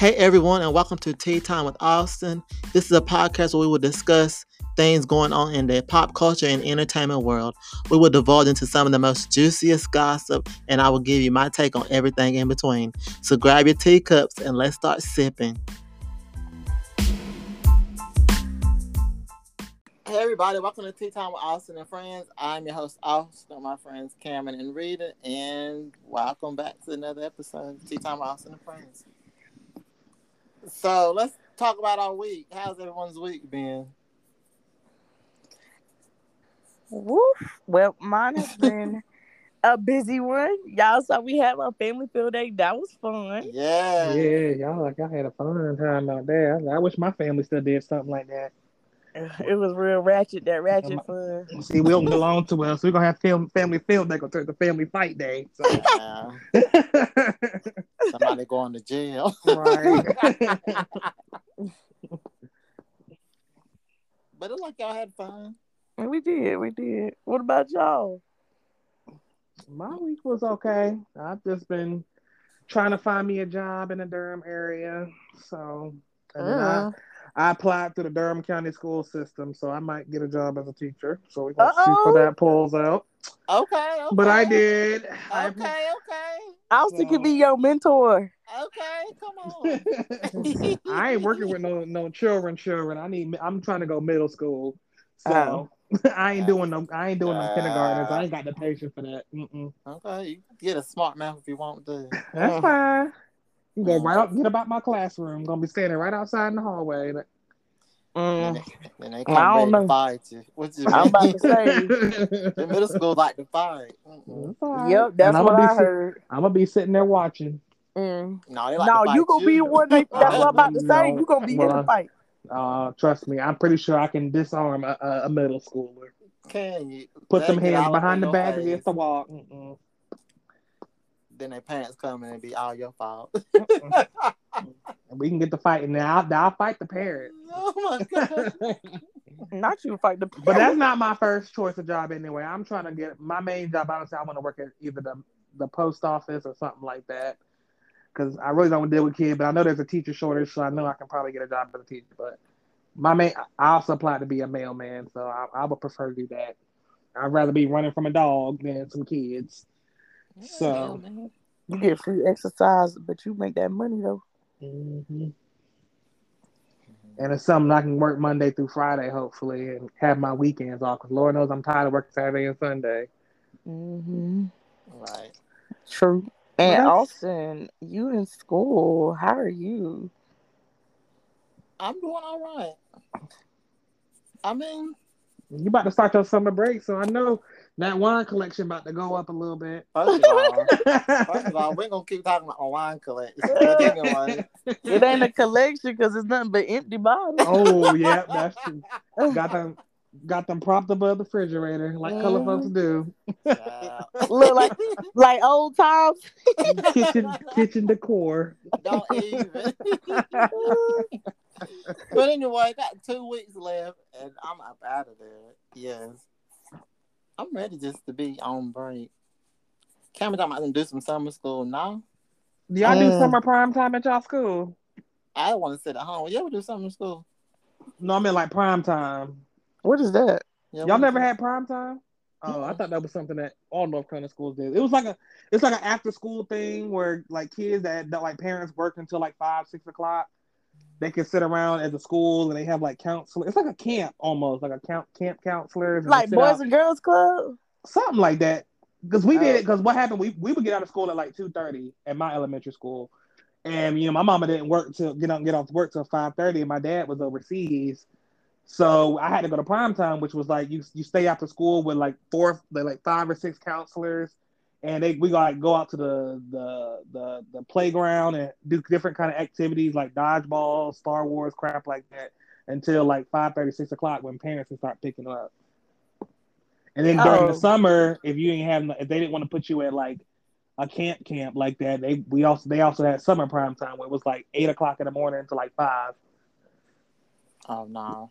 Hey everyone, and welcome to Tea Time with Austin. This is a podcast where we will discuss things going on in the pop culture and entertainment world. We will divulge into some of the most juiciest gossip, and I will give you my take on everything in between. So grab your teacups and let's start sipping. Hey everybody, welcome to Tea Time with Austin and Friends. I'm your host Austin, my friends Cameron and Rita, and welcome back to another episode of Tea Time with Austin and Friends. So let's talk about our week. How's everyone's week been? Woof. Well, mine has been a busy one. Y'all saw we had our family field day. That was fun. Yeah. Yeah, y'all like I had a fun time out there. I, I wish my family still did something like that. It was real ratchet. That ratchet fun. See, we don't belong to us. We're gonna have film, family field day gonna turn to family fight day. So. Yeah. Somebody going to jail. right. But it like y'all had fun. We did. We did. What about y'all? My week was okay. I've just been trying to find me a job in the Durham area. So and then Uh, I, I applied to the Durham County school system, so I might get a job as a teacher. So we're gonna see Uh-oh. how that pulls out. Okay, okay. But I did. I- Okay, okay. Austin could be your mentor. Okay, come on. I ain't working with no no children. Children, I need. I'm trying to go middle school, so Oh. I ain't doing no. I ain't doing no uh, kindergartners. I ain't got the patience for that. Mm-mm. Okay, you can get a smart mouth if you want to. That's fine. You go right out, get about my classroom. Gonna be standing right outside in the hallway. Like, Then Mm, they, then they I don't know. Fight you. What you I'm about to say. The middle school like to fight. Right. Yep, that's And I'ma what I sit- heard. I'm gonna be sitting there watching. Mm. No, like no, you gonna be the one. They, that's what I'm about to say. No. You gonna be in Well, the fight. Uh, trust me, I'm pretty sure I can disarm a, a, a middle schooler. Can you Put some hands behind the your back against the wall. Mm-mm. Then their parents come and it be all your fault. And we can get the fighting now. I'll, I'll fight the parents. oh my god. Not you fight the. But that's not my first choice of job anyway. I'm trying to get my main job. Honestly, I want to work at either the the post office or something like that. Because I really don't want to deal with kids, but I know there's a teacher shortage, so I know I can probably get a job as a teacher. But my main, I also applied to be a mailman, so I, I would prefer to do that. I'd rather be running from a dog than some kids. So- You get free exercise, but you make that money though. Hmm And it's something I can work Monday through Friday, hopefully, and have my weekends off. Because Lord knows I'm tired of working Saturday and Sunday. Mm-hmm. right. True. And that's- Austin, you in school? How are you? I'm doing all right. I mean, You about to start your summer break, so I know that wine collection about to go up a little bit. first of all, first of all, we're gonna keep talking about wine collection. It ain't a collection because it's nothing but empty bottles. oh yeah, that's true. Got them, got them propped above the refrigerator like color mm-hmm. folks do. child, Look like like old times. kitchen, kitchen decor. don't even. but anyway, got two weeks left, and I'm up out of there. Yes, I'm ready just to be on break. Cameron talking about to do some summer school now. Do y'all do Mm. summer prime time at y'all school? I want to sit at home. You ever do summer school? No, I mean like prime time. What is that? You ever Y'all never had prime time? Oh, I Mm-mm. thought that was something that all North Carolina schools did. It was like a, it's like an after school thing where like kids that, that like parents work until like five, six o'clock, they can sit around at the school and they have like counselors. It's like a camp almost, like a camp camp counselors. Like Boys out- and Girls Club? something like that. Because we did it. Because what happened? We we would get out of school at like two thirty at my elementary school, and you know my mama didn't work till get out get off work till five thirty, and my dad was overseas, so I had to go to prime time, which was like you you stay after school with like four like five or six counselors, and they we like go out to the the the the playground and do different kind of activities like dodgeball, Star Wars, crap like that until like five thirty six o'clock when parents can start picking up. And then during Oh. the summer, if you ain't having, if they didn't want to put you at like a camp camp like that, they we also they also had summer prime time where it was like eight o'clock in the morning to like five. Oh no.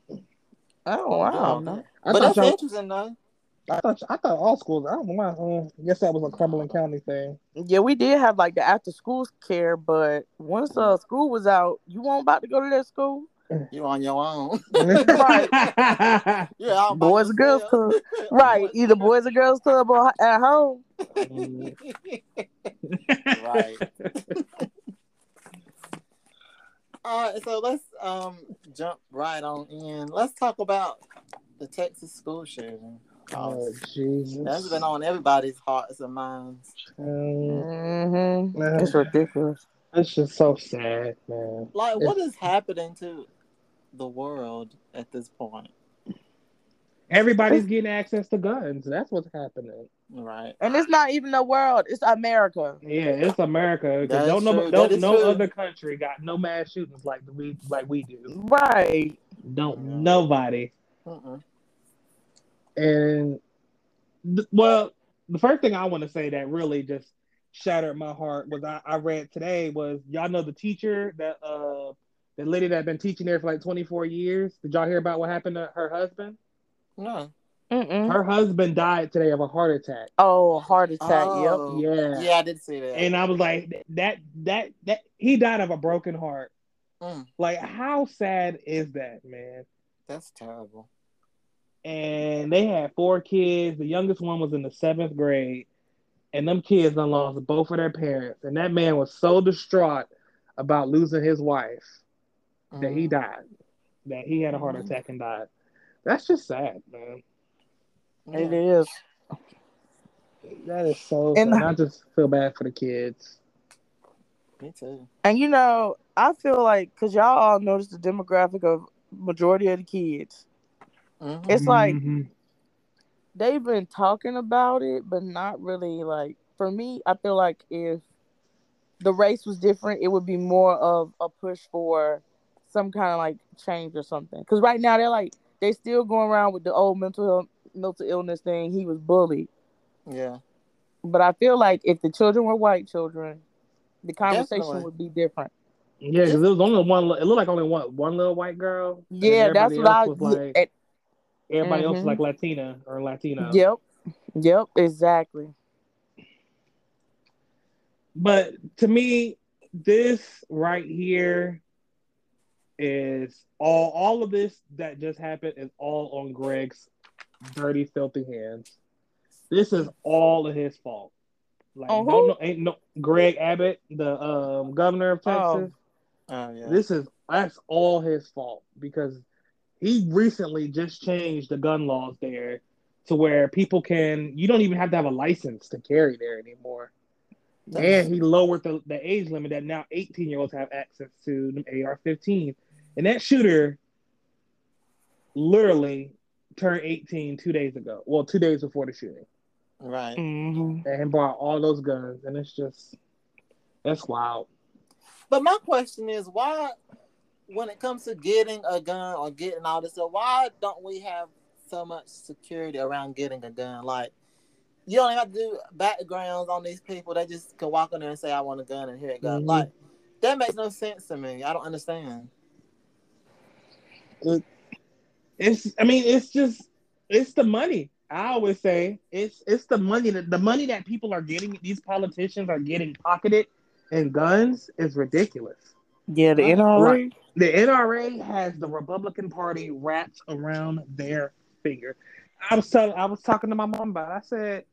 Oh wow. No. I But thought that's y'all- interesting though. I thought I thought all schools. I don't know why. Uh, I guess that was a Cumberland County thing. Yeah, we did have like the after school care, but once uh, school was out, you weren't about to go to that school. You on your own. Right. yeah, out by Boys and girls club. Right, either boys and girls club or at home. right. All right, so let's um jump right on in. Let's talk about the Texas school shooting. Oh Jesus! That's been on everybody's hearts and minds. Um, Mm-hmm. Man. It's ridiculous. it's just so sad, man. Like, what is happening to the world at this point? Everybody's getting access to guns. That's what's happening. Right. And it's not even the world; it's America. Yeah, it's America. 'cause That's don't no, don't, no true. other country got no mass shootings like we like we do. Right. Don't Yeah. nobody. Mm-mm. And th- well, the first thing I want to say that really just shattered my heart was I, I read today was y'all know the teacher that uh the lady that been teaching there for like 24 years. Did y'all hear about what happened to her husband? No. Mm-mm. Her husband died today of a heart attack. Oh, heart attack. Oh. Yeah. Yeah, I did see that. And I was like, that that that he died of a broken heart. Mm, Like, how sad is that, man? that's terrible. And they had four kids. The youngest one was in the seventh grade, and them kids done lost both of their parents. And that man was so distraught about losing his wife that he Mm. died, that he had a heart Mhm. attack and died. That's just sad, man. It Yeah. is. That is so And- sad. I just feel bad for the kids. Me too. And you know, I feel like because y'all all notice the demographic of majority of the kids, Mhm. it's like Mhm. they've been talking about it, but not really like. For me, I feel like if the race was different, it would be more of a push for some kind of like change or something. Because right now they're like they still going around with the old mental mental illness thing. He was bullied, Yeah. but I feel like if the children were white children, the conversation Definitely. would be different. Yeah, because it was only one. It looked like only one one little white girl. Yeah, that's everybody what I. was like. Everybody else was Mhm. like Latina or Latino. Yep, yep, exactly. But to me, this right here is all all of this that just happened is all on Greg's dirty, filthy hands. This is all of his fault. Like On no, who? no, ain't no Greg Abbott, the um, governor of Oh. Texas. Oh yeah. This is that's all his fault because he recently just changed the gun laws there to where people can you don't even have to have a license to carry there anymore. And he lowered the, the age limit that now 18 year olds have access to the AR 15. And that shooter literally turned 18 two days ago. Well, two days before the shooting. right. Mm-hmm. And bought all those guns. And it's just, that's wild. But my question is, why, when it comes to getting a gun or getting all this stuff, why don't we have so much security around getting a gun? Like, you don't even have to do backgrounds on these people. They just can walk in there and say, "I want a gun," and here it goes. Mhm. Like, that makes no sense to me. I don't understand. It's, I mean, it's just, it's the money. I always say it's it's the money that the money that people are getting, these politicians are getting pocketed and guns is ridiculous. Yeah, the Right. The NRA has the Republican Party wrapped around their finger. I was telling, I was talking to my mom about. It. I said,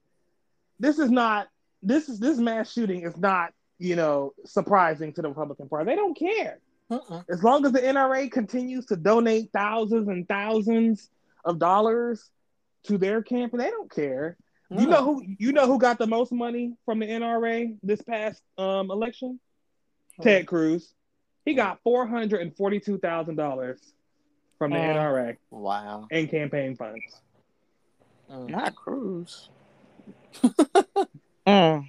"This is not this is this mass shooting is not you know surprising to the Republican Party. They don't care Mm-mm. as long as the NRA continues to donate thousands and thousands of dollars to their campaign. They don't care. You know who you know who got the most money from the NRA this past um, election? Ted Cruz. He got four hundred and forty-two thousand dollars from the Uh. NRA Wow. in campaign funds. Mm. Not Cruz. mm.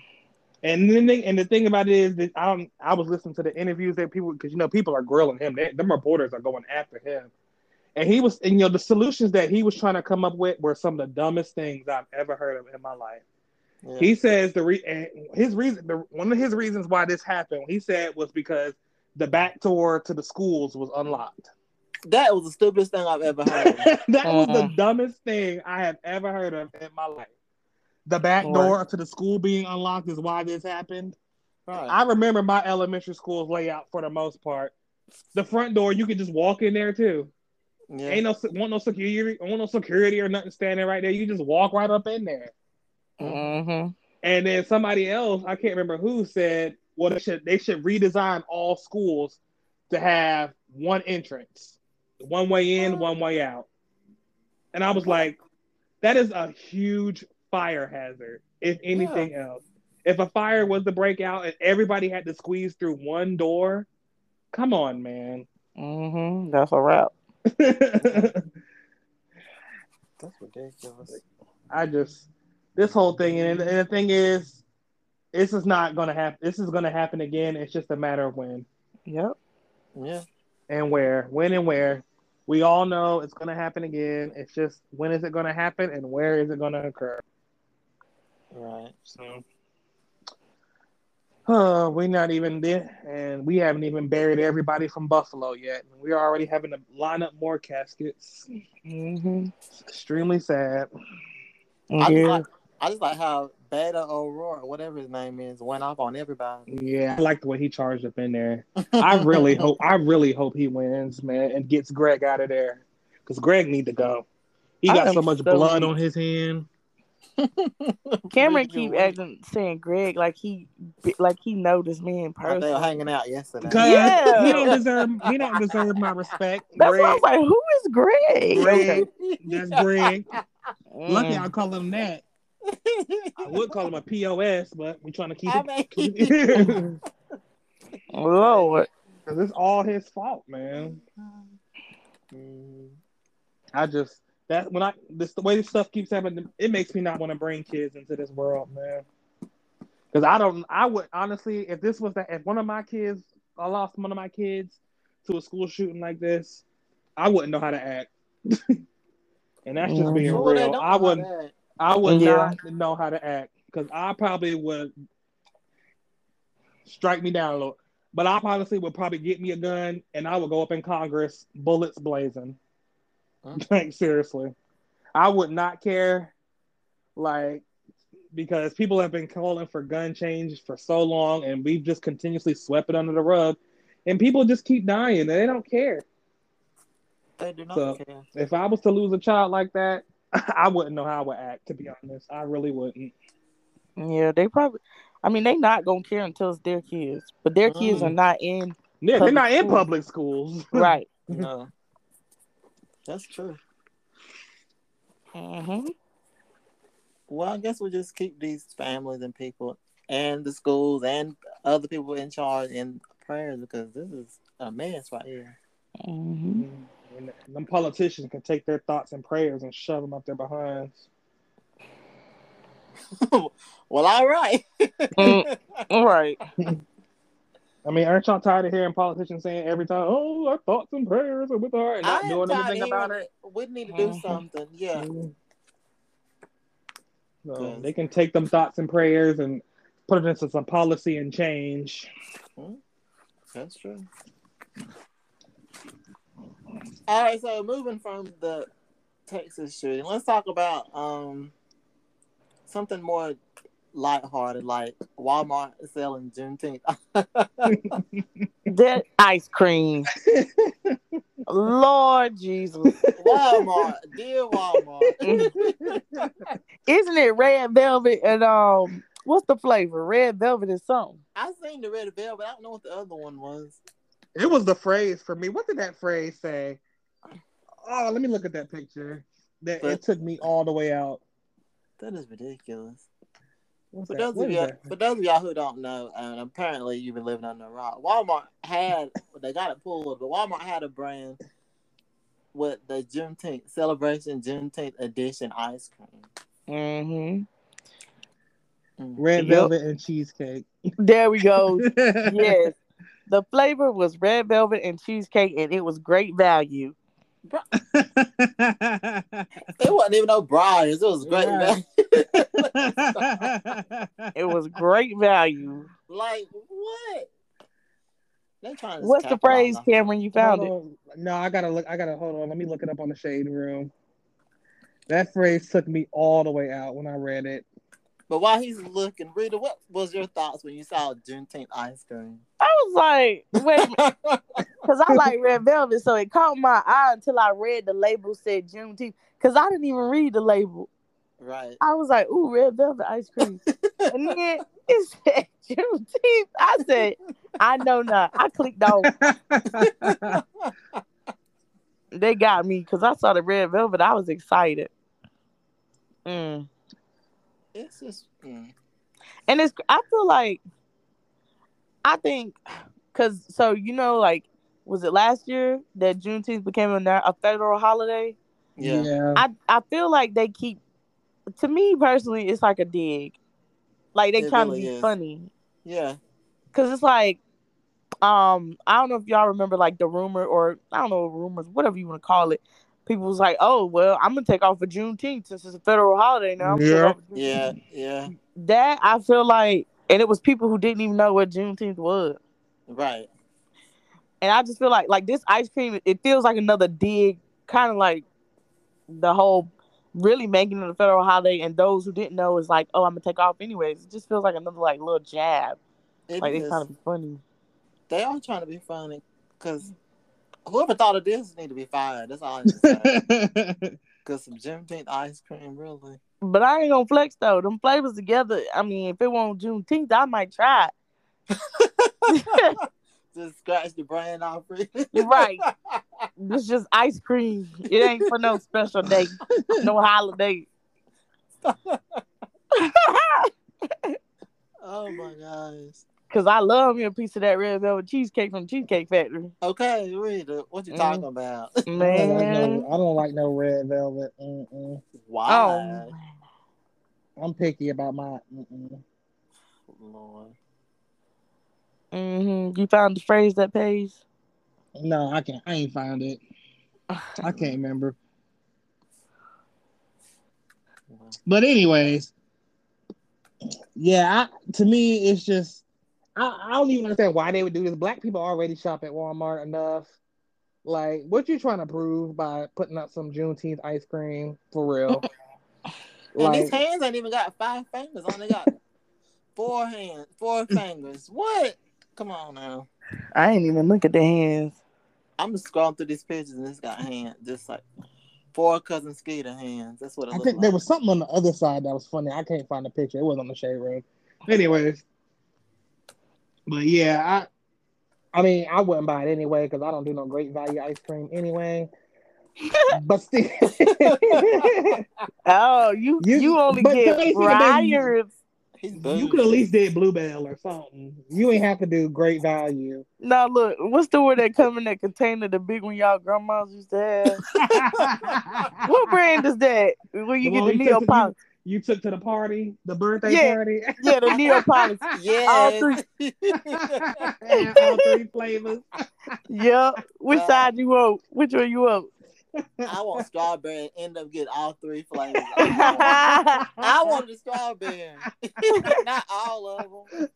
And the thing, and the thing about it is that I don't. I was listening to the interviews that people because you know people are grilling him. They, them reporters are going after him, and he was. And you know the solutions that he was trying to come up with were some of the dumbest things I've ever heard of in my life. Yeah. He says the re- and his reason, the, one of his reasons why this happened, he said was because the back door to the schools was unlocked. That was the stupidest thing I've ever heard. that was the Mm. dumbest thing I have ever heard of in my life. The back Right. door to the school being unlocked is why this happened. right. I remember my elementary school's layout for the most part. The front door, you could just walk in there too. yeah. Ain't no want no security, want no security or nothing standing right there. You just walk right up in there. Mm-hmm. And then somebody else, I can't remember who, said, "Well, they should they should redesign all schools to have one entrance, one way in, one way out." And I was like, "That is a huge fire hazard. If anything else, if a fire was to break out and everybody had to squeeze through one door, come on, man." Mm-hmm. That's a wrap. That's ridiculous. I just this whole thing, and, and the thing is, this is not gonna happen. This is gonna happen again. It's just a matter of when. Yep. Yeah. and where, when and where. We all know it's going to happen again. It's just when is it going to happen and where is it going to occur? Right. So, uh, we're not even there, and we haven't even buried everybody from Buffalo yet. We're already having to line up more caskets. Mm-hmm. It's extremely sad. I just, like, I just like how Beto O'Rourke, whatever his name is, went off on everybody. Yeah, I like the way he charged up in there. I really hope, I really hope he wins, man, and gets Greg out of there because Greg need to go. He got so much so blood weak. on his hand. Cameron keep acting saying Greg like he like he know this man Like they were hanging out yesterday. Yeah. he don't deserve he don't deserve my respect. That's why I was like, who is Greg? Greg. That's Greg. Lucky Mm. I call him that. I would call him a POS, but we're trying to keep I it mean, because it's all his fault, man. Mm, I just that when I this the way this stuff keeps happening, it makes me not want to bring kids into this world, man. Because I don't, I would honestly, if this was that, if one of my kids, I lost one of my kids to a school shooting like this, I wouldn't know how to act. and that's just Mhm. being well, they real. don't I know wouldn't, that. I would Yeah. not know how to act because I probably would strike me down a little. But I honestly would probably get me a gun and I would go up in Congress, bullets blazing. Huh? Like seriously, I would not care. Like because people have been calling for gun change for so long, and we've just continuously swept it under the rug, and people just keep dying and they don't care. They do not So- care. If I was to lose a child like that, I wouldn't know how I would act. To be honest, I really wouldn't. Yeah, they probably. I mean, they not gonna care until it's their kids, but their kids are Mm. not in Yeah, they're Public not in public schools. right. No. That's true. hmm Well, I guess we'll just keep these families and people and the schools and other people in charge in prayers because this is a mess right here. hmm And them politicians can take their thoughts and prayers and shove them up their behinds. well, all right. Mm. Right. I mean, aren't y'all tired of hearing politicians saying every time, "Oh, our thoughts and prayers are with our," and not I am doing tired of anything about hearing it? We need to do Mhm. something. Yeah. So Yes. they can take them thoughts and prayers and put it into some policy and change. That's true. All right, so moving from the Texas shooting, let's talk about um something more lighthearted, like Walmart selling Juneteenth. That ice cream. Lord Jesus. Walmart, dear Walmart. Isn't it red velvet and um what's the flavor? Red velvet is something. I seen the red velvet. I don't know what the other one was. It was the phrase for me. What did that phrase say? Oh, let me look at that picture. That But- it took me all the way out. That is ridiculous. What's For that? those What of is you, that? for those of y'all who don't know, and apparently you've been living under a rock, Walmart had they got it pulled, but Walmart had a brand with the Juneteenth celebration Juneteenth edition ice cream. Mm-hmm. Mm. Red Yep. velvet and cheesecake. There we go. yes. The flavor was red velvet and cheesecake and it was great value. It wasn't even no Breyers. It was great. Right. value. It was great value. like what? They trying to What's the phrase, off. Cameron? You found it. On. No, I gotta look. I gotta hold on. Let me look it up on the shade room. That phrase took me all the way out when I read it. But while he's looking, Rita, what was your thoughts when you saw Juneteenth ice cream? I was like, wait, because I like red velvet, so it caught my eye until I read the label said Juneteenth. Because I didn't even read the label. right. I was like, ooh, red velvet ice cream. and then it said Juneteenth. I said, I know not. I clicked on. They got me because I saw the red velvet. I was excited. Mm. It's just mm. And it's I feel like I think because so you know like was it last year that Juneteenth became a, a federal holiday? yeah. I I feel like they keep to me personally it's like a dig, like they It trying really to be is. funny Yeah. because it's like um I don't know if y'all remember like the rumor or I don't know rumors whatever you want to call it. People was like, oh well, I'm gonna take off for Juneteenth since it's a federal holiday now. I'm gonna take Yeah. off for Juneteenth." Yeah. Yeah. that I feel like, and it was people who didn't even know what Juneteenth was. Right. And I just feel like like this ice cream, it feels like another dig, kind of like the whole really making it a federal holiday. And those who didn't know is like, oh, I'm gonna take off anyways. It just feels like another like little jab, It like they is. trying to be funny. They are trying to be funny because whoever thought of this need to be fired. That's all I need to say. Because some Juneteenth ice cream, really. But I ain't gonna flex though. Them flavors together. I mean, if it won't Juneteenth, I might try. it. Just scratch the brain off. You're right. it's just ice cream. It ain't for no special day, no holiday. oh my gosh. Cause I love me a piece of that red velvet cheesecake from Cheesecake Factory. Okay, Rita, what you Mm. talking about? I don't like Man. no, I don't like no red velvet. Mm-mm. Oh, I'm picky about my. Mm-mm. Lord. hmm You found the phrase that pays. No, I can't. I ain't find it. I can't remember. But anyways, yeah. I, to me, it's just I, I don't even understand why they would do this. Black people already shop at Walmart enough. Like, what you trying to prove by putting up some Juneteenth ice cream for real? And these hands ain't even got five fingers. Only got four hands, four fingers. What? Come on now. I ain't even look at the hands. I'm just scrolling through these pictures and it's got hands, just like four cousin Skeeter hands. That's what it I think like. there was something on the other side that was funny. I can't find the picture. It was on the shade room. Anyways, but yeah, I, I mean, I wouldn't buy it anyway because I don't do no great value ice cream anyway. but still, Oh, you You- you, only get basically, Breyers. He's you could at least did Bluebell or something. You ain't have to do great value. Now look, what's the word that come in that container? The big one y'all grandmas used to have. what brand is that? Where you The get one the we took Neapolitan? You took to the party, the birthday Yeah. party, Yeah, the Neapolitan. Yes. and all three flavors. Yep. Which Uh, side you want? Which one you want? I want strawberry and end up getting all three flavors. I want the strawberry. Not all of them.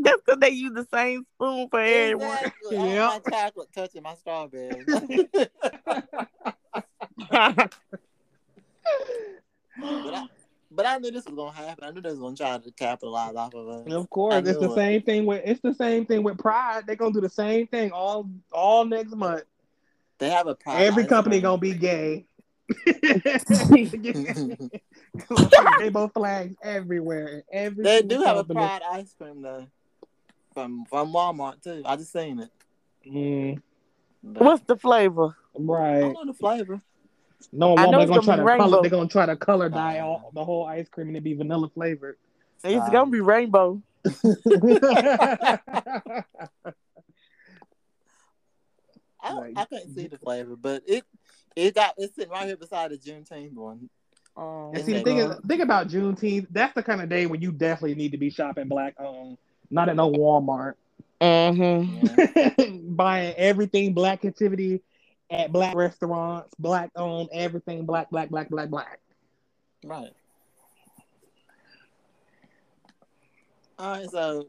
That's because they use the same spoon for everyone. Exactly. I want Yep. my chocolate touching my strawberry. But I knew this was gonna happen. I knew they was gonna try to capitalize off of us. And of course, it's the it. same thing with it's the same thing with Pride. They're gonna do the same thing all all next month. They have a pride Every company gonna be gay. Rainbow flags everywhere. Every They do have a company. pride ice cream though. From from Walmart too. I just seen it. Mm, What's the flavor? I right. don't know the flavor. No, I know Walmart it's gonna gonna try to color. They're gonna try to color dye all the whole ice cream and it be vanilla flavored. It's Stop. gonna be rainbow. I, Like- I couldn't see the flavor, but it it got it's sitting right here beside the Juneteenth one. Um, And see, the thing is, think about Juneteenth. That's the kind of day when you definitely need to be shopping black owned, not at no Walmart. mm-hmm. Yeah. Buying everything black activity at black restaurants, black owned, everything black, black, black, black, black. right. All right, so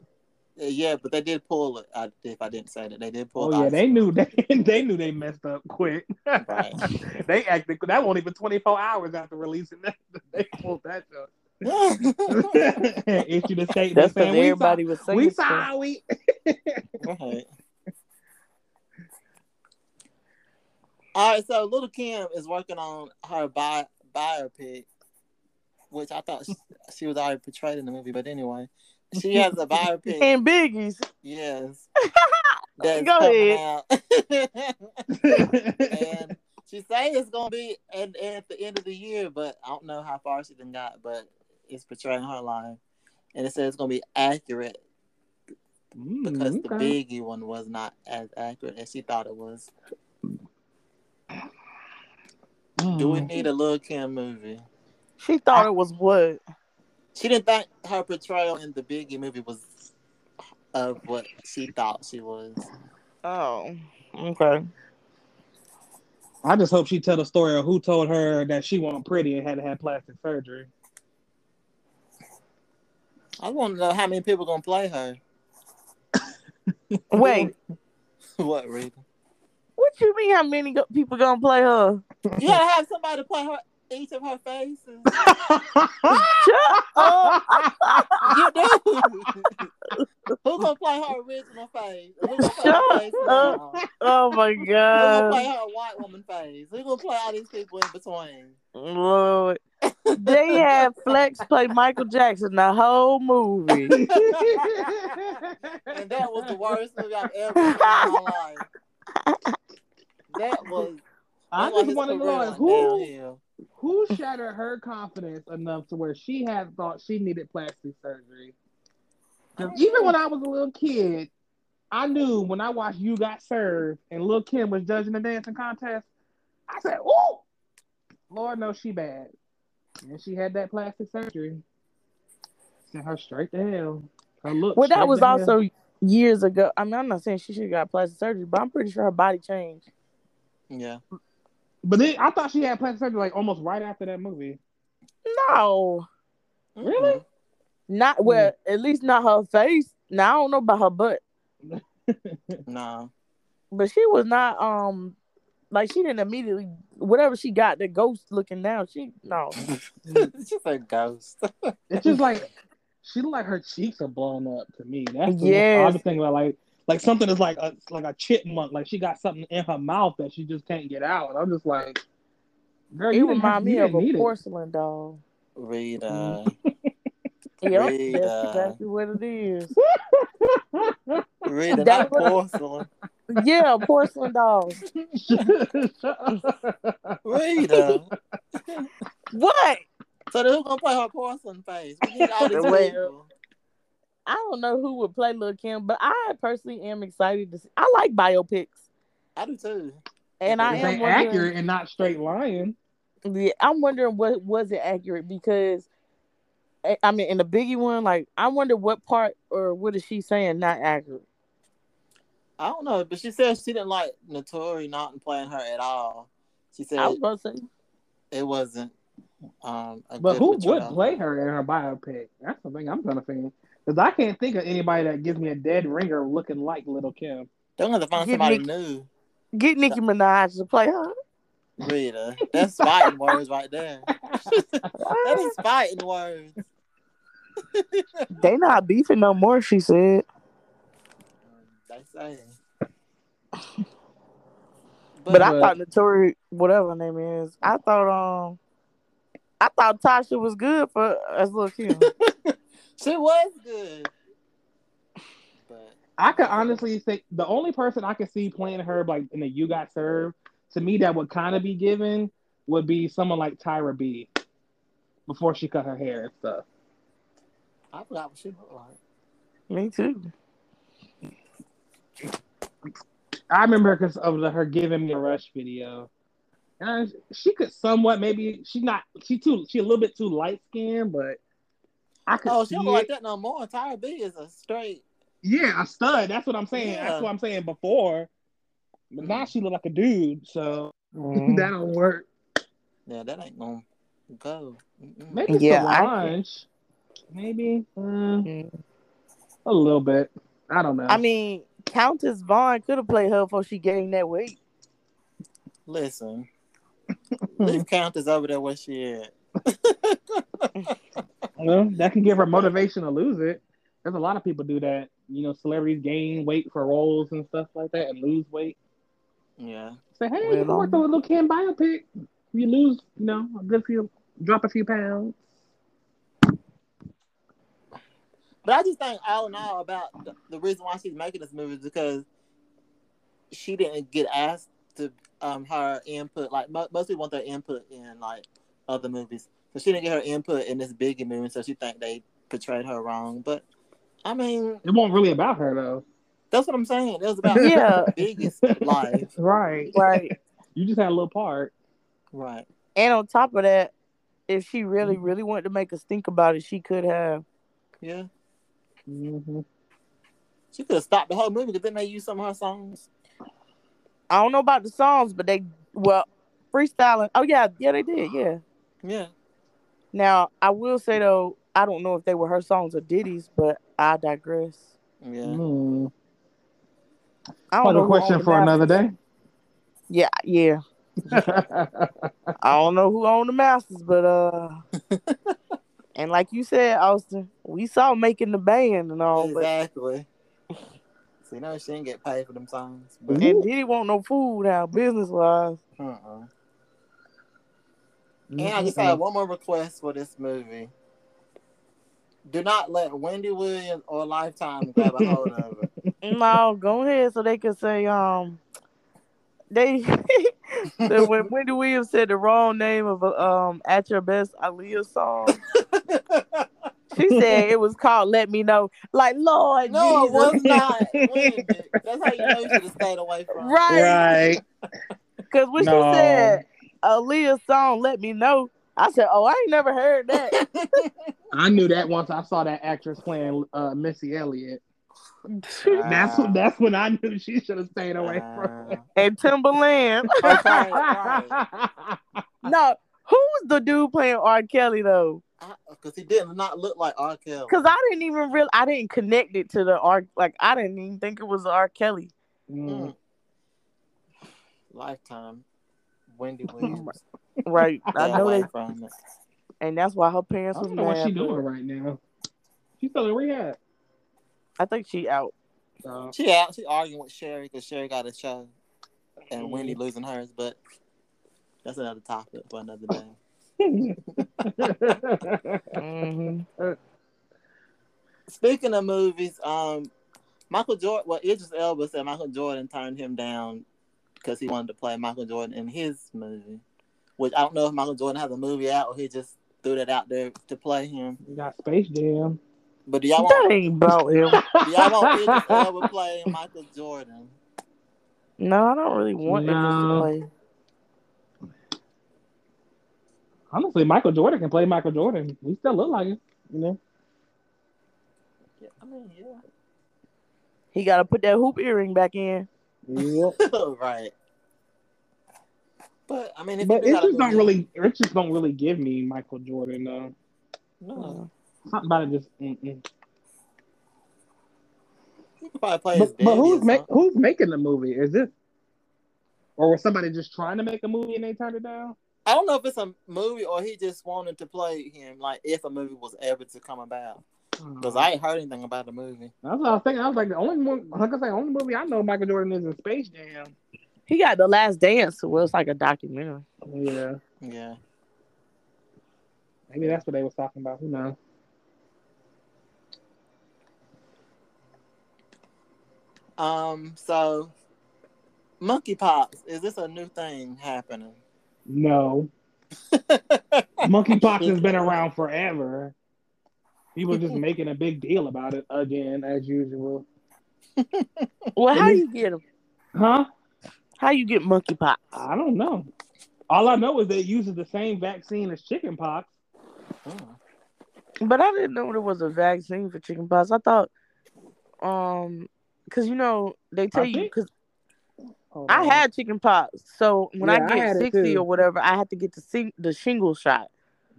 Yeah, but they did pull it. I, if I didn't say that, they did pull. Oh yeah, ice they knew they they knew they messed up quick. Right. they acted that wasn't even 24 hours after releasing that. They pulled that joke. Issued a statement That's saying because we everybody was saw, singing. we stuff. sorry. Right. All right, so Lil Kim is working on her bi- biopic, which I thought she, she was already portrayed in the movie, but anyway, she has a biopic. And Biggie's. yes, that's Go ahead. and she say it's gonna be at, at the end of the year, but I don't know how far she done got, but it's portraying her life, and it says it's gonna be accurate because Mm, the. Biggie one was not as accurate as she thought it was. Do we Mm. need a Lil Kim movie? She thought it was what? She didn't think her portrayal in the Biggie movie was of what she thought she was. Oh, okay. I just hope she tell the story of who told her that she wasn't pretty and had to have plastic surgery. I want to know how many people gonna play her. Wait, what Rita? What you mean? How many go- people gonna play her? You gotta have somebody play her each of her faces. Shut up! You do. Who gonna play her original face? Who gonna play her face up. now? Oh my god. Who gonna play her white woman face? Who gonna play all these people in between? Lord! They had Flex play Michael Jackson the whole movie. And that was the worst movie I've ever seen in my life. That was. I that's why just his want to know who who shattered her confidence enough to where she had thought she needed plastic surgery. 'Cause even when I was a little kid, I knew when I watched You Got Served and Lil Kim was judging the dancing contest, I said, "Oh, Lord knows she bad." And she had that plastic surgery. Sent her straight to hell. Her look. Well, that was to hell. also years ago. I mean, I'm not saying she should have got plastic surgery, but I'm pretty sure her body changed. Yeah. But then I thought she had plastic surgery like almost right after that movie. No, Really? not well. At least not her face. Now I don't know about her butt, No. but she was not. Um, like she didn't immediately whatever she got the ghost looking down. She no. She's a ghost. It's just like she look like her cheeks are blown up to me. That's the Yes. I was thinking about like like something is like a like a chipmunk, like she got something in her mouth that she just can't get out. I'm just like, girl, It you remind me of a need it. porcelain doll. Rita. Yep, Rita. that's exactly what it is. Rita, That porcelain. Yeah, porcelain doll. Rita. What? So then who gonna play her porcelain face? We need all these people. I don't know who would play Lil Kim, but I personally am excited to see. I like biopics, I do too. and I If am accurate and not straight lying. Yeah, I'm wondering what was it accurate because, eh, I mean, in the Biggie one, like I wonder what part or what is she saying not accurate? I don't know, but she said she didn't like Naturi not playing her at all. She said I was gonna say it wasn't. Um, a But good who would play her in her biopic? That's the thing I'm trying to think. Because I can't think of anybody that gives me a dead ringer looking like Lil Kim. They're gonna have to find Give somebody Nick- new. get Nicki Minaj to play her. Rita, that's fighting words right there. that is fighting words. They not beefing no more. She said. They say. But, I But- thought Naturi, whatever her name is, I thought um, I thought Tasha was good for as Lil Kim. she was good. But I could honestly say the only person I could see playing her like in the You Got Served to me that would kind of be given would be someone like Tyra B. Before she cut her hair and stuff. I forgot what she looked like. Me too. I remember because of the, her giving me a rush video. And she could somewhat maybe she's not she too she a little bit too light skinned, but I could Oh, she don't it. like that no more. Tyra B is a straight. Yeah, a stud. That's what I'm saying. Yeah. That's what I'm saying before. But now she look like a dude, so Mm. that don't work. Yeah, that ain't gonna go. Mm-mm. Maybe Yeah, I Solange. Maybe uh, Mm. a little bit. I don't know. I mean, Countess Vaughn could have played her before she gained that weight. Listen, leave Countess over there where she at. well, that can give her motivation to lose it. There's a lot of people do that. You know, celebrities gain weight for roles and stuff like that and lose weight. Yeah. Say, hey, Well, you can work on a Lil Kim biopic. You lose, you know, a good few, drop a few pounds. But I just think all in all about the, the reason why she's making this movie is because she didn't get asked to um her input. Like mo- most people want their input in like other movies, so she didn't get her input in this Biggie movie. So she think they portrayed her wrong. But I mean, It wasn't really about her though. that's what I'm saying. It was about Yeah. Biggie's life, right. Right. You just had a little part. right? and on top of that, if she really, really wanted to make us think about it, she could have. Yeah. Mm-hmm. She could have stopped the whole movie because then they used some of her songs. I don't know about the songs, but they well freestyling. Oh yeah, yeah they did. Yeah. Yeah. Now I will say though, I don't know if they were her songs or Diddy's, but I digress. Yeah. Mm. I don't know a question for another day. Yeah, yeah. I don't know who owned the masters, but uh, and like you said, Austin, we saw making the band and all, but Exactly. See, no, she didn't get paid for them songs. But and Diddy want no food now, business wise. uh-uh. And I just have one more request for this movie. Do not let Wendy Williams or Lifetime grab a hold of it. No, go ahead so they can say um they the, when Wendy Williams said the wrong name of um at your best Aaliyah song. She said it was called Let Me Know. Like Lord no, it was not. Wendy. That's how you know you should have stayed away from. Right. Right. Because what No. she said Aaliyah's song Let Me Know, I said, Oh, I ain't never heard that. I knew that once I saw that actress playing uh, Missy Elliott. That's Wow. that's when I knew she should have stayed away from it. and Timbaland. Okay, right. no, who's the dude playing R. Kelly though? Because he did not look like R. Kelly. Cause I didn't even real I didn't connect it to the R like I didn't even think it was R. Kelly. Mm. Mm. Lifetime. Wendy Williams. Right. I know that from it. and that's why her parents was don't know what she doing right now. She's still in rehab. I think she out. So. She out. She arguing with Sherri because Sherri got a show, and Mm. Wendy losing hers. But that's another topic for another day. hmm Speaking of movies, um, Michael Jordan. Well, Idris Elba said Michael Jordan turned him down because he wanted to play Michael Jordan in his movie. Which I don't know if Michael Jordan has a movie out or he just threw that out there to play him. We got Space Jam. But do y'all want That want ain't about him. do y'all want Idris Elba playing Michael Jordan? No, I don't really want Idris to play. Honestly, Michael Jordan can play Michael Jordan. He still look like it, you know. Yeah, I mean, yeah. He gotta put that hoop earring back in. Yep. right. But I mean, if But you it just don't really, it just don't really give me Michael Jordan though. No, Something about it just. Mm-mm. he could probably play But, his but who's or make, something. who's making the movie? Is this, or was somebody just trying to make a movie and they turned it down? I don't know if it's a movie or he just wanted to play him, like if a movie was ever to come about. Because I ain't heard anything about the movie. That's what I was thinking. I was like, the only one, like I say, only movie I know Michael Jordan is in Space Jam. He got the last dance, well, it's like a documentary. Yeah, Yeah. maybe that's what they was talking about. Who knows? Um. So, monkeypox is this a new thing happening? No, monkeypox has been around forever. People just making a big deal about it again, as usual. Well, how you get them? Huh? How you get monkeypox? I don't know. All I know is that it uses the same vaccine as chickenpox. But I didn't know there was a vaccine for chickenpox. I thought, um, cause you know they tell I you because Hold I on. had chickenpox. So when Yeah, I I get had it sixty or whatever, I had to get the sing- the shingle shot.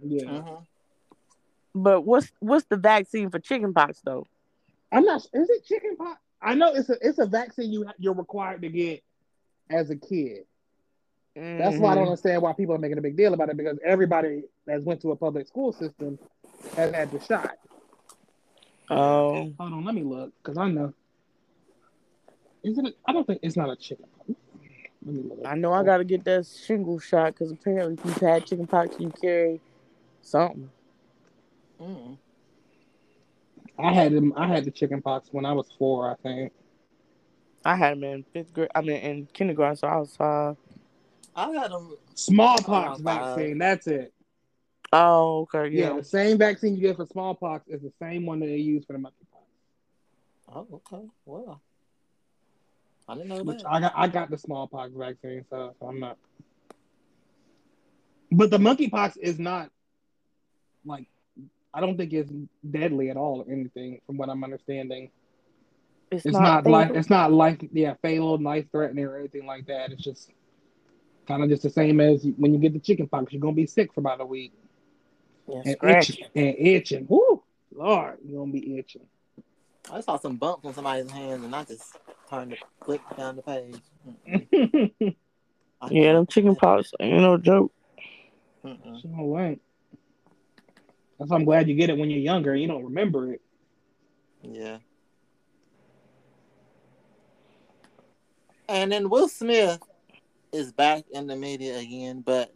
Yeah. Mhm. But what's what's the vaccine for chickenpox though? I'm not. Is it chickenpox? I know it's a it's a vaccine you you're required to get as a kid. That's why I don't Mhm. understand why people are making a big deal about it because everybody that's went to a public school system has had the shot. Oh, Hold on, let me look because I know. Is it? I don't think it's not a chickenpox. Let me look. I know I gotta get that shingle shot because apparently if you've had chicken pox, you carry something. Mm. I had them. I had the chicken pox when I was four. I think. I had them in fifth grade. I mean, in kindergarten, so I was five. I had them. Smallpox my God. vaccine. That's it. Oh, okay, Yeah. yeah. the same vaccine you get for smallpox is the same one that they use for the monkeypox. Oh, okay. Well, I didn't know Which that. I got. I got the smallpox vaccine, so, so I'm not. But the monkeypox is not like. I don't think it's deadly at all or anything, from what I'm understanding. It's, It's not, fatal. like it's not like yeah, fatal, life threatening or anything like that. It's just kind of just the same as when you get the chicken pox. You're gonna be sick for about a week Yeah, and scratch. itching and itching. Woo, Lord, you're gonna be itching. I saw some bumps on somebody's hands, and I just turned to click down the page. Yeah, them chicken pox ain't no joke. Mm-mm. so ain't. That's why I'm glad you get it when you're younger. and You don't remember it. Yeah. And then Will Smith is back in the media again, but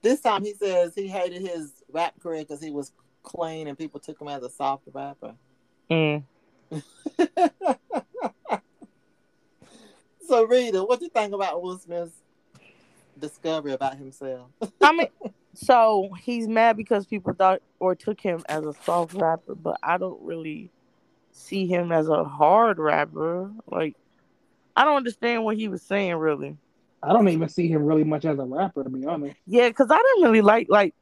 this time he says he hated his rap career because he was clean and people took him as a soft rapper. Mm. so, Rita, what do you think about Will Smith's discovery about himself? I mean, so he's mad because people thought or took him as a soft rapper, but I don't really see him as a hard rapper. Like, I don't understand what he was saying really. I don't even see him really much as a rapper, to be honest. Yeah, because I didn't really like like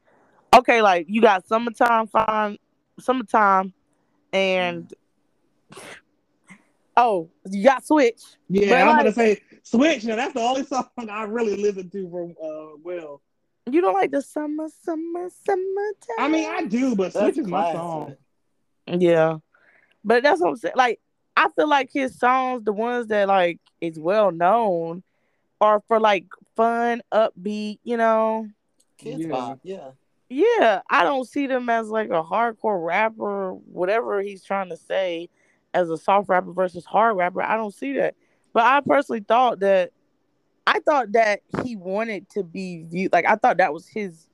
okay, like you got summertime fine summertime and oh, you got switch. Yeah, But I'm like- gonna say Switch. Now that's the only song I really listen to from uh, Will. You don't like the summer, summer, summertime. I mean, I do, but Switch is my song. Yeah. But that's what I'm saying. Like, I feel like his songs, the ones that like is well known, are for like fun, upbeat, you know. Kids Yeah. Bop, yeah. Yeah, I don't see them as like a hardcore rapper, whatever he's trying to say, as a soft rapper versus hard rapper. I don't see that. But I personally thought that I thought that he wanted to be viewed like I thought that was his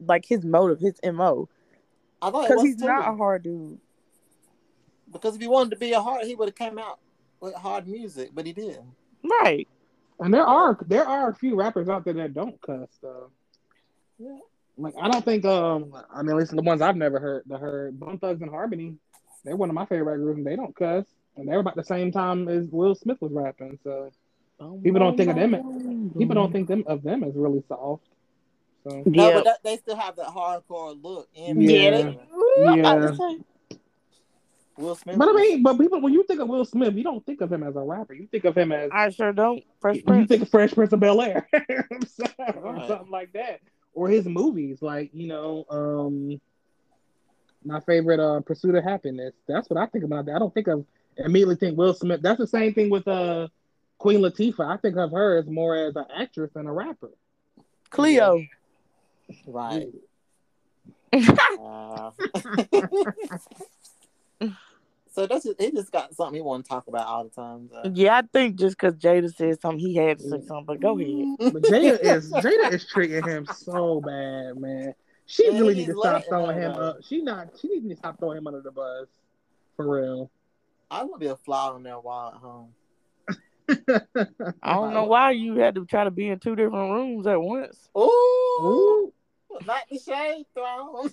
like his motive, his MO. I thought Because he's too. not a hard dude. Because if he wanted to be a hard, he would have came out with hard music, but he didn't. Right. And there are there are a few rappers out there that don't cuss though. Yeah. Like I don't think um I mean at least the ones I've never heard the heard Bone Thugs and Harmony, they're one of my favorite groups and they don't cuss. And they're about the same time as Will Smith was rapping. So People don't think of them- people don't think them of them as really soft. So No, but that, they still have that hardcore look. In Yeah. them. Yeah. Will Smith. But I mean, but people when you think of Will Smith, you don't think of him as a rapper. You think of him as I sure don't. Fresh you think of Fresh Prince of Bel Air, so, or Right. something like that, or his movies, like you know, um, my favorite, uh, Pursuit of Happyness. That's what I think about. I don't think of immediately think Will Smith. That's the same thing with uh Queen Latifah. I think of her as more as an actress than a rapper. Cleo. right. Uh, so that's just, he just got something he want to talk about all the time. So. Yeah, I think just because Jada said something, he had to say something. But go ahead. But Jada is Jada is treating him so bad, man. She Yeah, really he's need to stop throwing him up. She not. She need to stop throwing him under the bus, for real. I want to be a fly on their wall at home. I don't know why you had to try to be in two different rooms at once. Ooh, Ooh. not the shade thrown.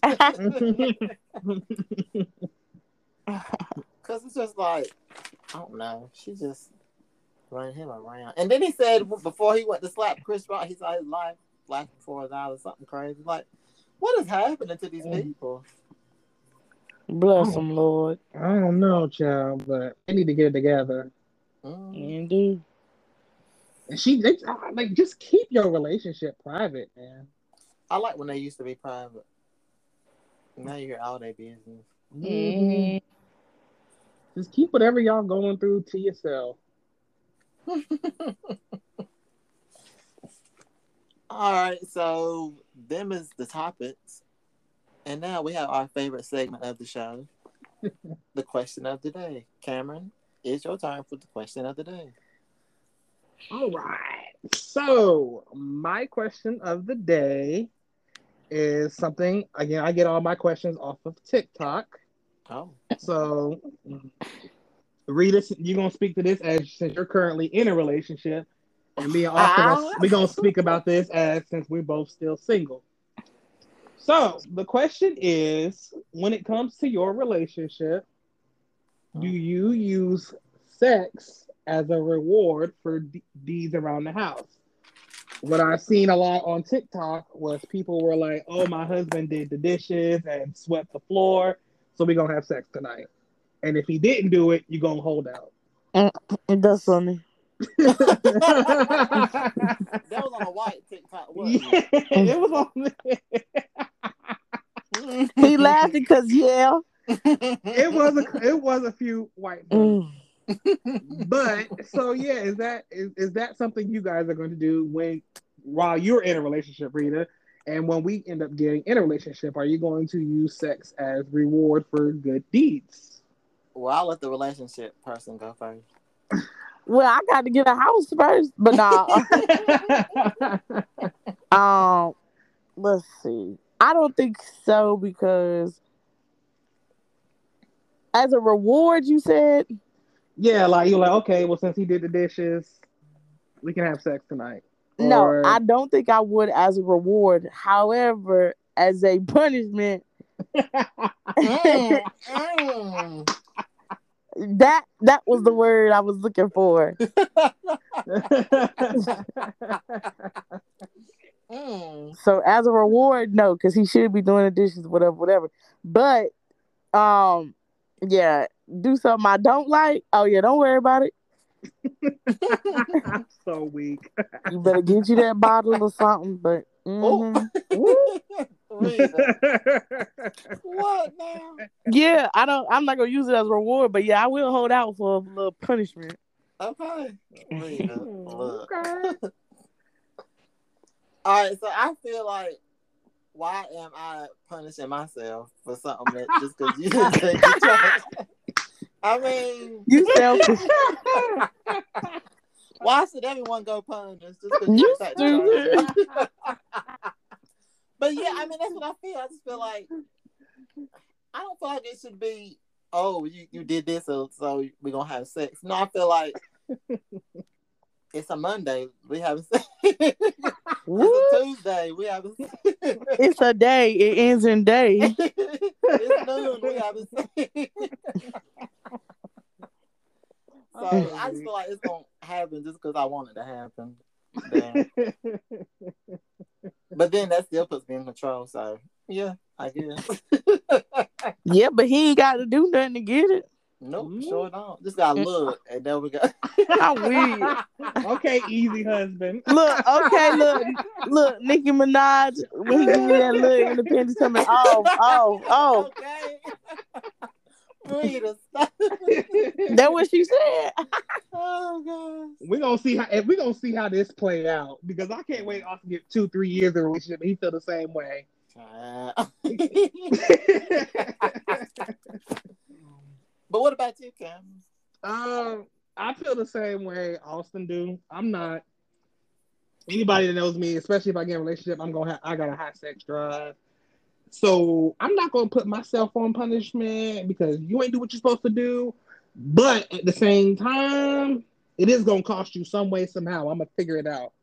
Because it's just like, I don't know. She just running him around. And then he said before he went to slap Chris Rock, he saw his life flash before his eyes or something crazy. Like, what is happening to these Mm. people? Bless them, Lord. I don't know, child, but they need to get it together. Mm. Indeed. And she, they, like, just keep your relationship private, man. I like when they used to be private. Now you hear all their business. Mhm. Just keep whatever y'all going through to yourself. All right, so them is the topics. And now we have our favorite segment of the show. the question of the day. Cameron, it's your time for the question of the day. All right. So, my question of the day is something again, I get all my questions off of TikTok. Oh. So, Rita, you're gonna speak to this as since you're currently in a relationship, and me and Austin, we're gonna speak about this as since we're both still single. So the question is, when it comes to your relationship, do you use sex as a reward for d- deeds around the house? What I've seen a lot on TikTok was people were like, "Oh, my husband did the dishes and swept the floor, so we're gonna have sex tonight." And if he didn't do it, you're gonna hold out. And That's funny. that was on a white TikTok. Wasn't yeah, it was on He laughed because yeah. It was a it was a few white folks. Mm. But so yeah, is that is, is that something you guys are going to do when while you're in a relationship, Rita? And when we end up getting in a relationship, are you going to use sex as reward for good deeds? Well, I'll let the relationship person go first. Well, I got to get a house first, but nah. um, let's see. I don't think so because as a reward, you said. yeah, like you're like, okay, well since he did the dishes, we can have sex tonight. No, Or- I don't think I would as a reward. However, as a punishment, Mm, mm. that that was the word I was looking for. Mm. So as a reward, no, because he should be doing the dishes, whatever, whatever. But um, yeah, do something I don't like. Oh yeah, don't worry about it. I'm so weak. You better get you that bottle or something. But mhm. What now? yeah, I don't. I'm not gonna use it as a reward, but yeah, I will hold out for a little punishment. Okay. Rita, okay. All right, so I feel like why am I punishing myself for something that just because you didn't take the chance? I mean, You selfish. why should everyone go punish just because You you take the stupid. but yeah, I mean that's what I feel. I just feel like I don't feel like it should be. Oh, you, you did this, so so we're gonna have sex. No, I feel like it's a Monday. We having sex. Woo. it's a Tuesday. We having sex. It's a day. It ends in day. it's noon. We having sex. so I just oh, feel like it's gonna happen just because I want it to happen. But then that still puts me in control. So yeah, I guess. Yeah, but he ain't got to do nothing to get it. Nope, sure don't. Just gotta look, and there we got. How weird. okay, easy husband. Look, okay, look, look, Nicki Minaj when he give me that little independence coming. Oh, oh, oh. Okay. That what she said. oh god. We're gonna see how we're gonna see how this play out because I can't wait off to get two, three years in a relationship and he feel the same way. gosh. But what about you, Cam? um, I feel the same way Austin do. I'm not anybody that knows me, especially if I get in a relationship, I'm gonna have I got a high sex drive. So I'm not gonna put myself on punishment because you ain't do what you're supposed to do. But at the same time, it is gonna cost you some way, somehow. I'm gonna figure it out.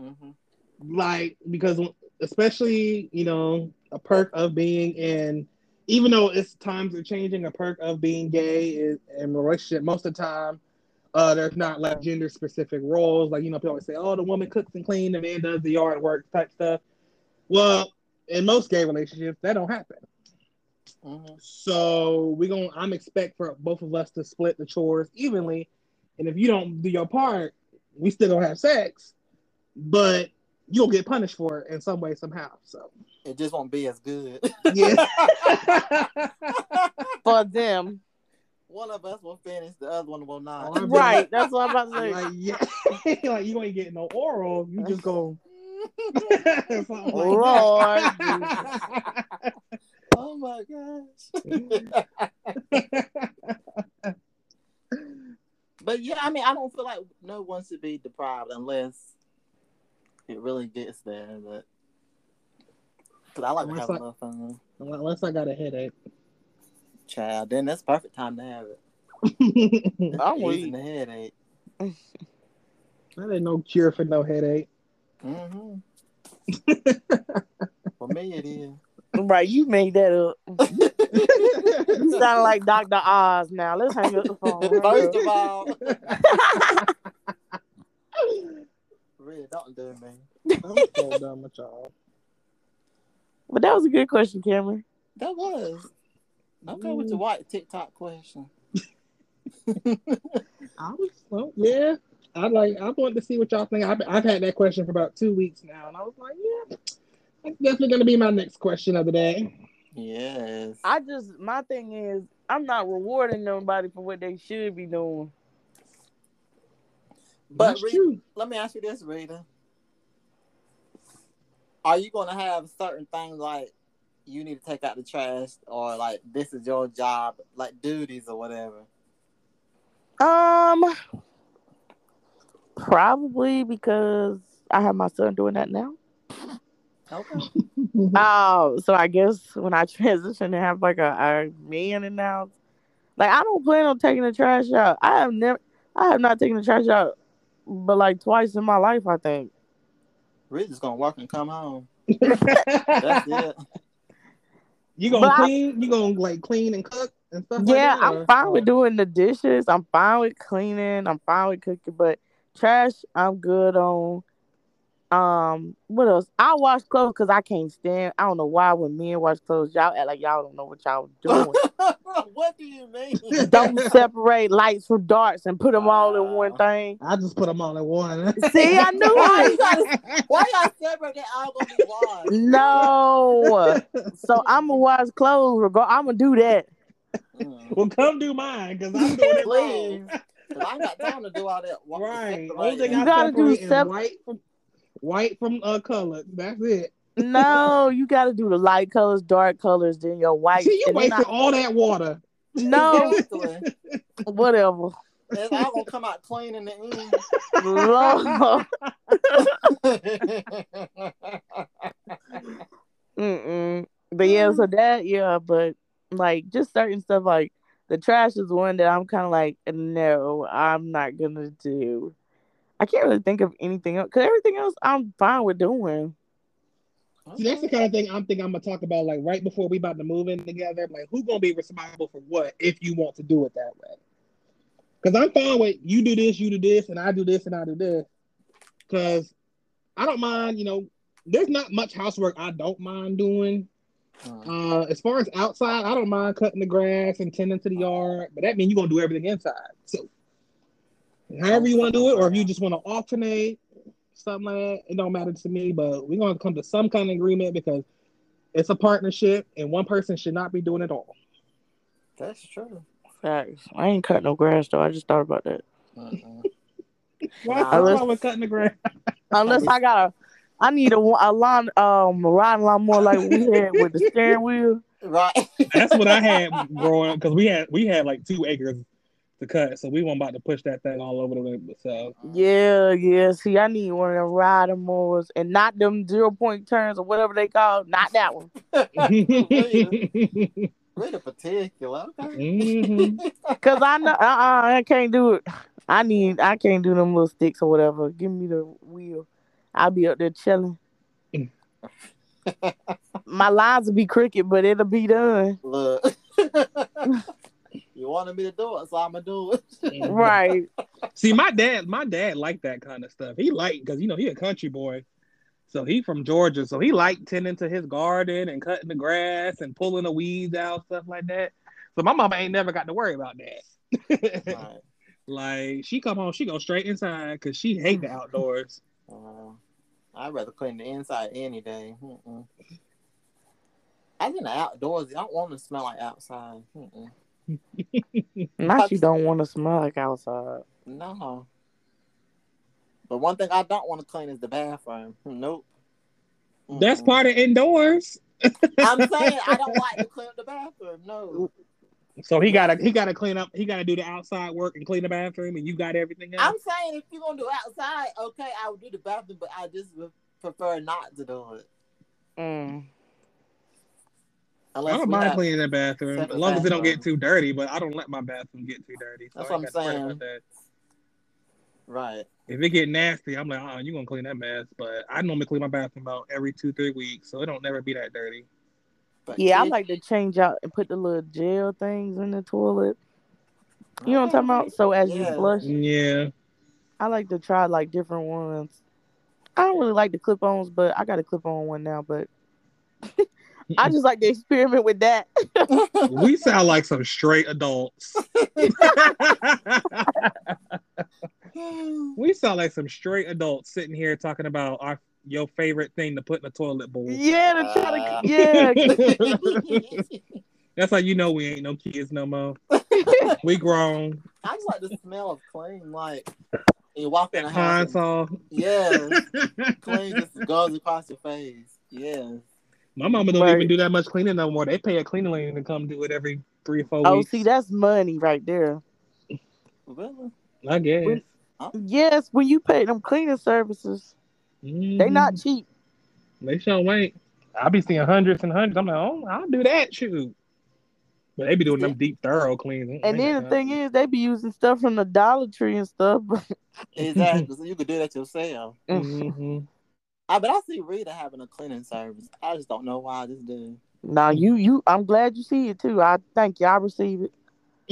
Mm-hmm. like because especially you know a perk of being in even though it's times are changing a perk of being gay is in relationship most of the time uh there's not like gender specific roles. Like you know people always say oh the woman cooks and cleans the man does the yard work type stuff. Well in most gay relationships that don't happen. Mm-hmm. so we gonna i'm expect for both of us to split the chores evenly. And if you don't do your part we still gonna have sex but you'll get punished for it in some way somehow so It just won't be as good. yeah For them. one of us will finish, the other one will not. Right. That's what I'm about to say. Like yeah, like you ain't getting no oral. You just go. something like oh my gosh. but yeah, I mean, I don't feel like no one should be deprived unless it really gets there. But because I like to have a I- little fun, Unless I got a headache. child. Then that's perfect time to have it. I'm Easing weak. the headache. That ain't no cure for no headache. hmm For me, it is. Right, you made that up. You sound like Dr. Oz now. Let's hang up the phone. First up. of all, really, don't do me. I'm so done with y'all. But that was a good question, Cameron. That was. Okay with the mm. white TikTok question. I was, well, yeah. I like. I wanted to see what y'all think. I've, I've had that question for about two weeks now, and I was like, yeah, that's definitely gonna be my next question of the day. Yes. I just my thing is I'm not rewarding nobody for what they should be doing. But That's Rita, true. let me ask you this, Rita. Are you gonna have certain things like you need to take out the trash or like this is your job, like duties or whatever? Um probably because I have my son doing that now. Okay. Oh, so I guess when I transition and have like a, a man in the house, like I don't plan on taking the trash out. I have never, I have not taken the trash out, but like twice in my life, I think. Rita's gonna walk and come home. That's it. You gonna But I- clean? You gonna like clean and cook and stuff? Yeah, like that, I'm or- fine with doing the dishes. I'm fine with cleaning. I'm fine with cooking, but trash, I'm good on. Um, what else? I wash clothes because I can't stand. I don't know why when men wash clothes, y'all act like y'all don't know what y'all doing. what do you mean? don't separate lights from darks and put them all in one thing. I just put them all in one. See, I knew Why it. you gotta, why y'all separate? They all gonna be washed. No. So I'm gonna wash clothes. Reg- I'm gonna do that. Mm. well, come do mine because I'm doing it Please. I got time to do all that. wa- Right. separating. Only thing You I gotta do separate white from white from uh color. That's it. No, you gotta do the light colors, dark colors, then your white. See, you and then wasted I- all that water. no, whatever. It's all gonna come out clean in the end. Mm-mm. But yeah, so that yeah, but like just certain stuff like the trash is one that I'm kind of like no, I'm not gonna do. I can't really think of anything else because everything else I'm fine with doing. See, that's the kind of thing I'm thinking I'm gonna talk about like right before we about to move in together. Like who's gonna be responsible for what if you want to do it that way? Because I'm fine with you do this, you do this, and I do this and I do this. Because I don't mind, you know, there's not much housework I don't mind doing. Mm. Uh, as far as outside, I don't mind cutting the grass and tending to the yard, but that means you're gonna do everything inside. So however you want to do it, or if you just want to alternate, something like that, it don't matter to me. But we're gonna come to some kind of agreement because it's a partnership, and one person should not be doing it all. That's true. Facts. I ain't cut no grass though. I just thought about that. Mm-mm. Why Nah. wrong with cutting the grass? Unless I got a, I need a, a lawn, um, a riding lawnmower like we had with the steering wheel. Right. That's what I had growing up because we had we had like two acres to cut, so we weren't about to push that thing all over the way. So Yeah, yeah. See, I need one of them riding mowers and not them zero point turns or whatever they call. Not that one. Really particular. Okay. Mhm. Cause I know, uh, uh I can't do it. I need, I can't do them little sticks or whatever. Give me the wheel. I'll be up there chilling. My lines will be crooked, but it'll be done. Look. You wanted me to do it, so I'm gonna do it. Right. See, my dad, my dad liked that kind of stuff. He liked because you know he a country boy, so he from Georgia, so he liked tending to his garden and cutting the grass and pulling the weeds out, stuff like that. So my mama ain't never got to worry about that. Right. like she come home, she go straight inside because she hate the outdoors. Uh, I'd rather clean the inside any day. Mm-mm. I think the outdoors. I don't want to smell like outside. Mm-mm. Now she don't want to smell like outside. No. But one thing I don't want to clean is the bathroom. Nope. That's Mm-mm. part of indoors. I'm saying I don't like to clean up the bathroom. No. So he gotta he gotta clean up. He gotta do the outside work and clean the bathroom, and you got everything else. I'm saying if you're gonna do outside, okay, I would do the bathroom, but I just would prefer not to do it. Mm. I don't mind cleaning the bathroom as long as it don't get too dirty. But I don't let my bathroom get too dirty. So That's what I'm saying. Right. If it get nasty, I'm like, oh, you gonna clean that mess. But I normally clean my bathroom about every two three weeks, so it don't never be that dirty. But Yeah, I like to change out and put the little gel things in the toilet. You know what I'm talking about? So as you flush, Yeah, I like to try like different ones. I don't really like the clip-ons, but I got a clip-on one now. But I just like to experiment with that. we sound like some straight adults. we sound like some straight adults sitting here talking about our your favorite thing to put in the toilet bowl. yeah, to try Uh, yeah. That's how you know we ain't no kids no more. We grown. I just like the smell of clean. Like you walk in the Pine house, saw. and, yeah, clean just goes across your face. Yeah. My mama don't Right. even do that much cleaning no more. They pay a cleaning lady to come do it every three or four Oh, weeks. Oh, see, that's money right there. Really? I guess. When- Yes, when you pay them cleaning services, they Mhm. not cheap. They sure ain't. I be seeing hundreds and hundreds. I'm like, oh, I'll do that. Shoot. But they be doing them deep, thorough cleaning. And then the thing is, they be using stuff from the Dollar Tree and stuff. Exactly. so you could do that yourself. hmm I but I see Rita having a cleaning service. I just don't know why I just do. now you, you, I'm glad you see it too. I thank you. I receive it.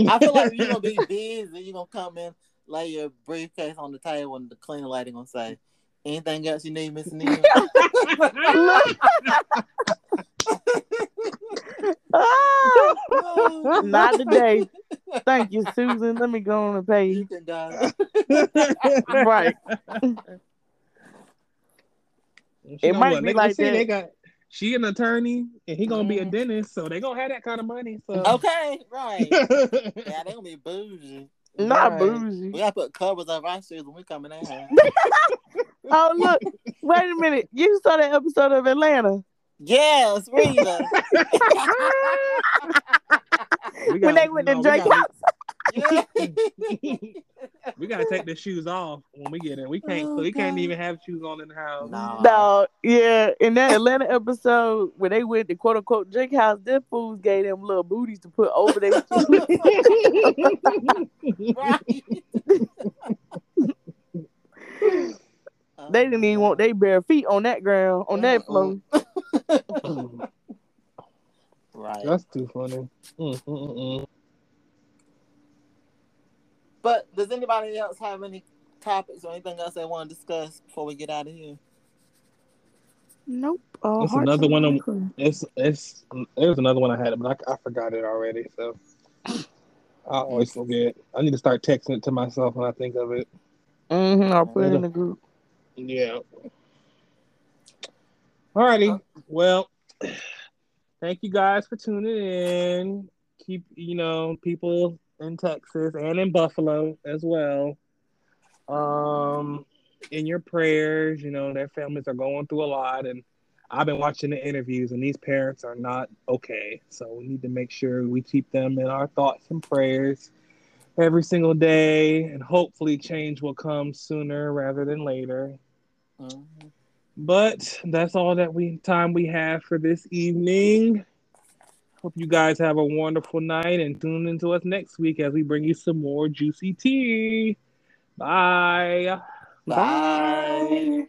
I feel like you're gonna be busy. You're gonna come in, lay your briefcase on the table, and the cleaning lady gonna say, "Anything else you need, Miss Neal?" Ah, not today. Thank you, Susan. Let me go on and pay You you. can go. Right. She It gonna might what? be They- like see, that. They got she an attorney and he gonna be a Mhm. dentist, so they gonna have that kind of money. So Okay, right. Yeah, they gonna be bougie. Not Right. bougie. We gotta put covers on our shoes when we coming in there. Oh look, wait a minute. You saw that episode of Atlanta yes, Rita. We when gotta- they went no, to we Drake house. Yeah. we gotta take the shoes off when we get in. We can't. Oh, so we can't even have shoes on in the house. No. No, yeah, in that Atlanta episode where they went to quote unquote Drake house, them fools gave them little booties to put over their shoes. They didn't even want their bare feet on that ground, on that floor. Right. That's too funny. Mm, mm, mm, mm. But does anybody else have any topics or anything else they want to discuss before we get out of here? Nope. Uh, That's hearts another one of- minds. It's it's there's another one I had, but I, I forgot it already. So I always forget. I need to start texting it to myself when I think of it. Mhm, I'll put it in the group. Yeah. Alrighty. Well, thank you guys for tuning in. Keep you know people in Texas and in Buffalo as well. Um, in your prayers, you know their families are going through a lot, and I've been watching the interviews, and these parents are not okay. So we need to make sure we keep them in our thoughts and prayers every single day, and hopefully change will come sooner rather than later. Mhm. But that's all that we time we have for this evening. Hope you guys have a wonderful night and tune into us next week as we bring you some more juicy tea. Bye. Bye.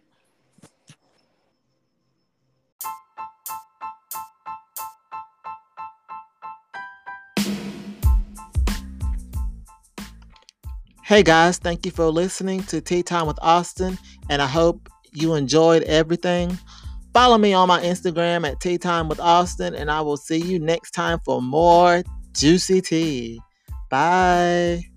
Hey guys, thank you for listening to Tea Time with Austin, and I hope you enjoyed everything. Follow me on my Instagram at Tea Time with Austin, and I will see you next time for more juicy tea. Bye.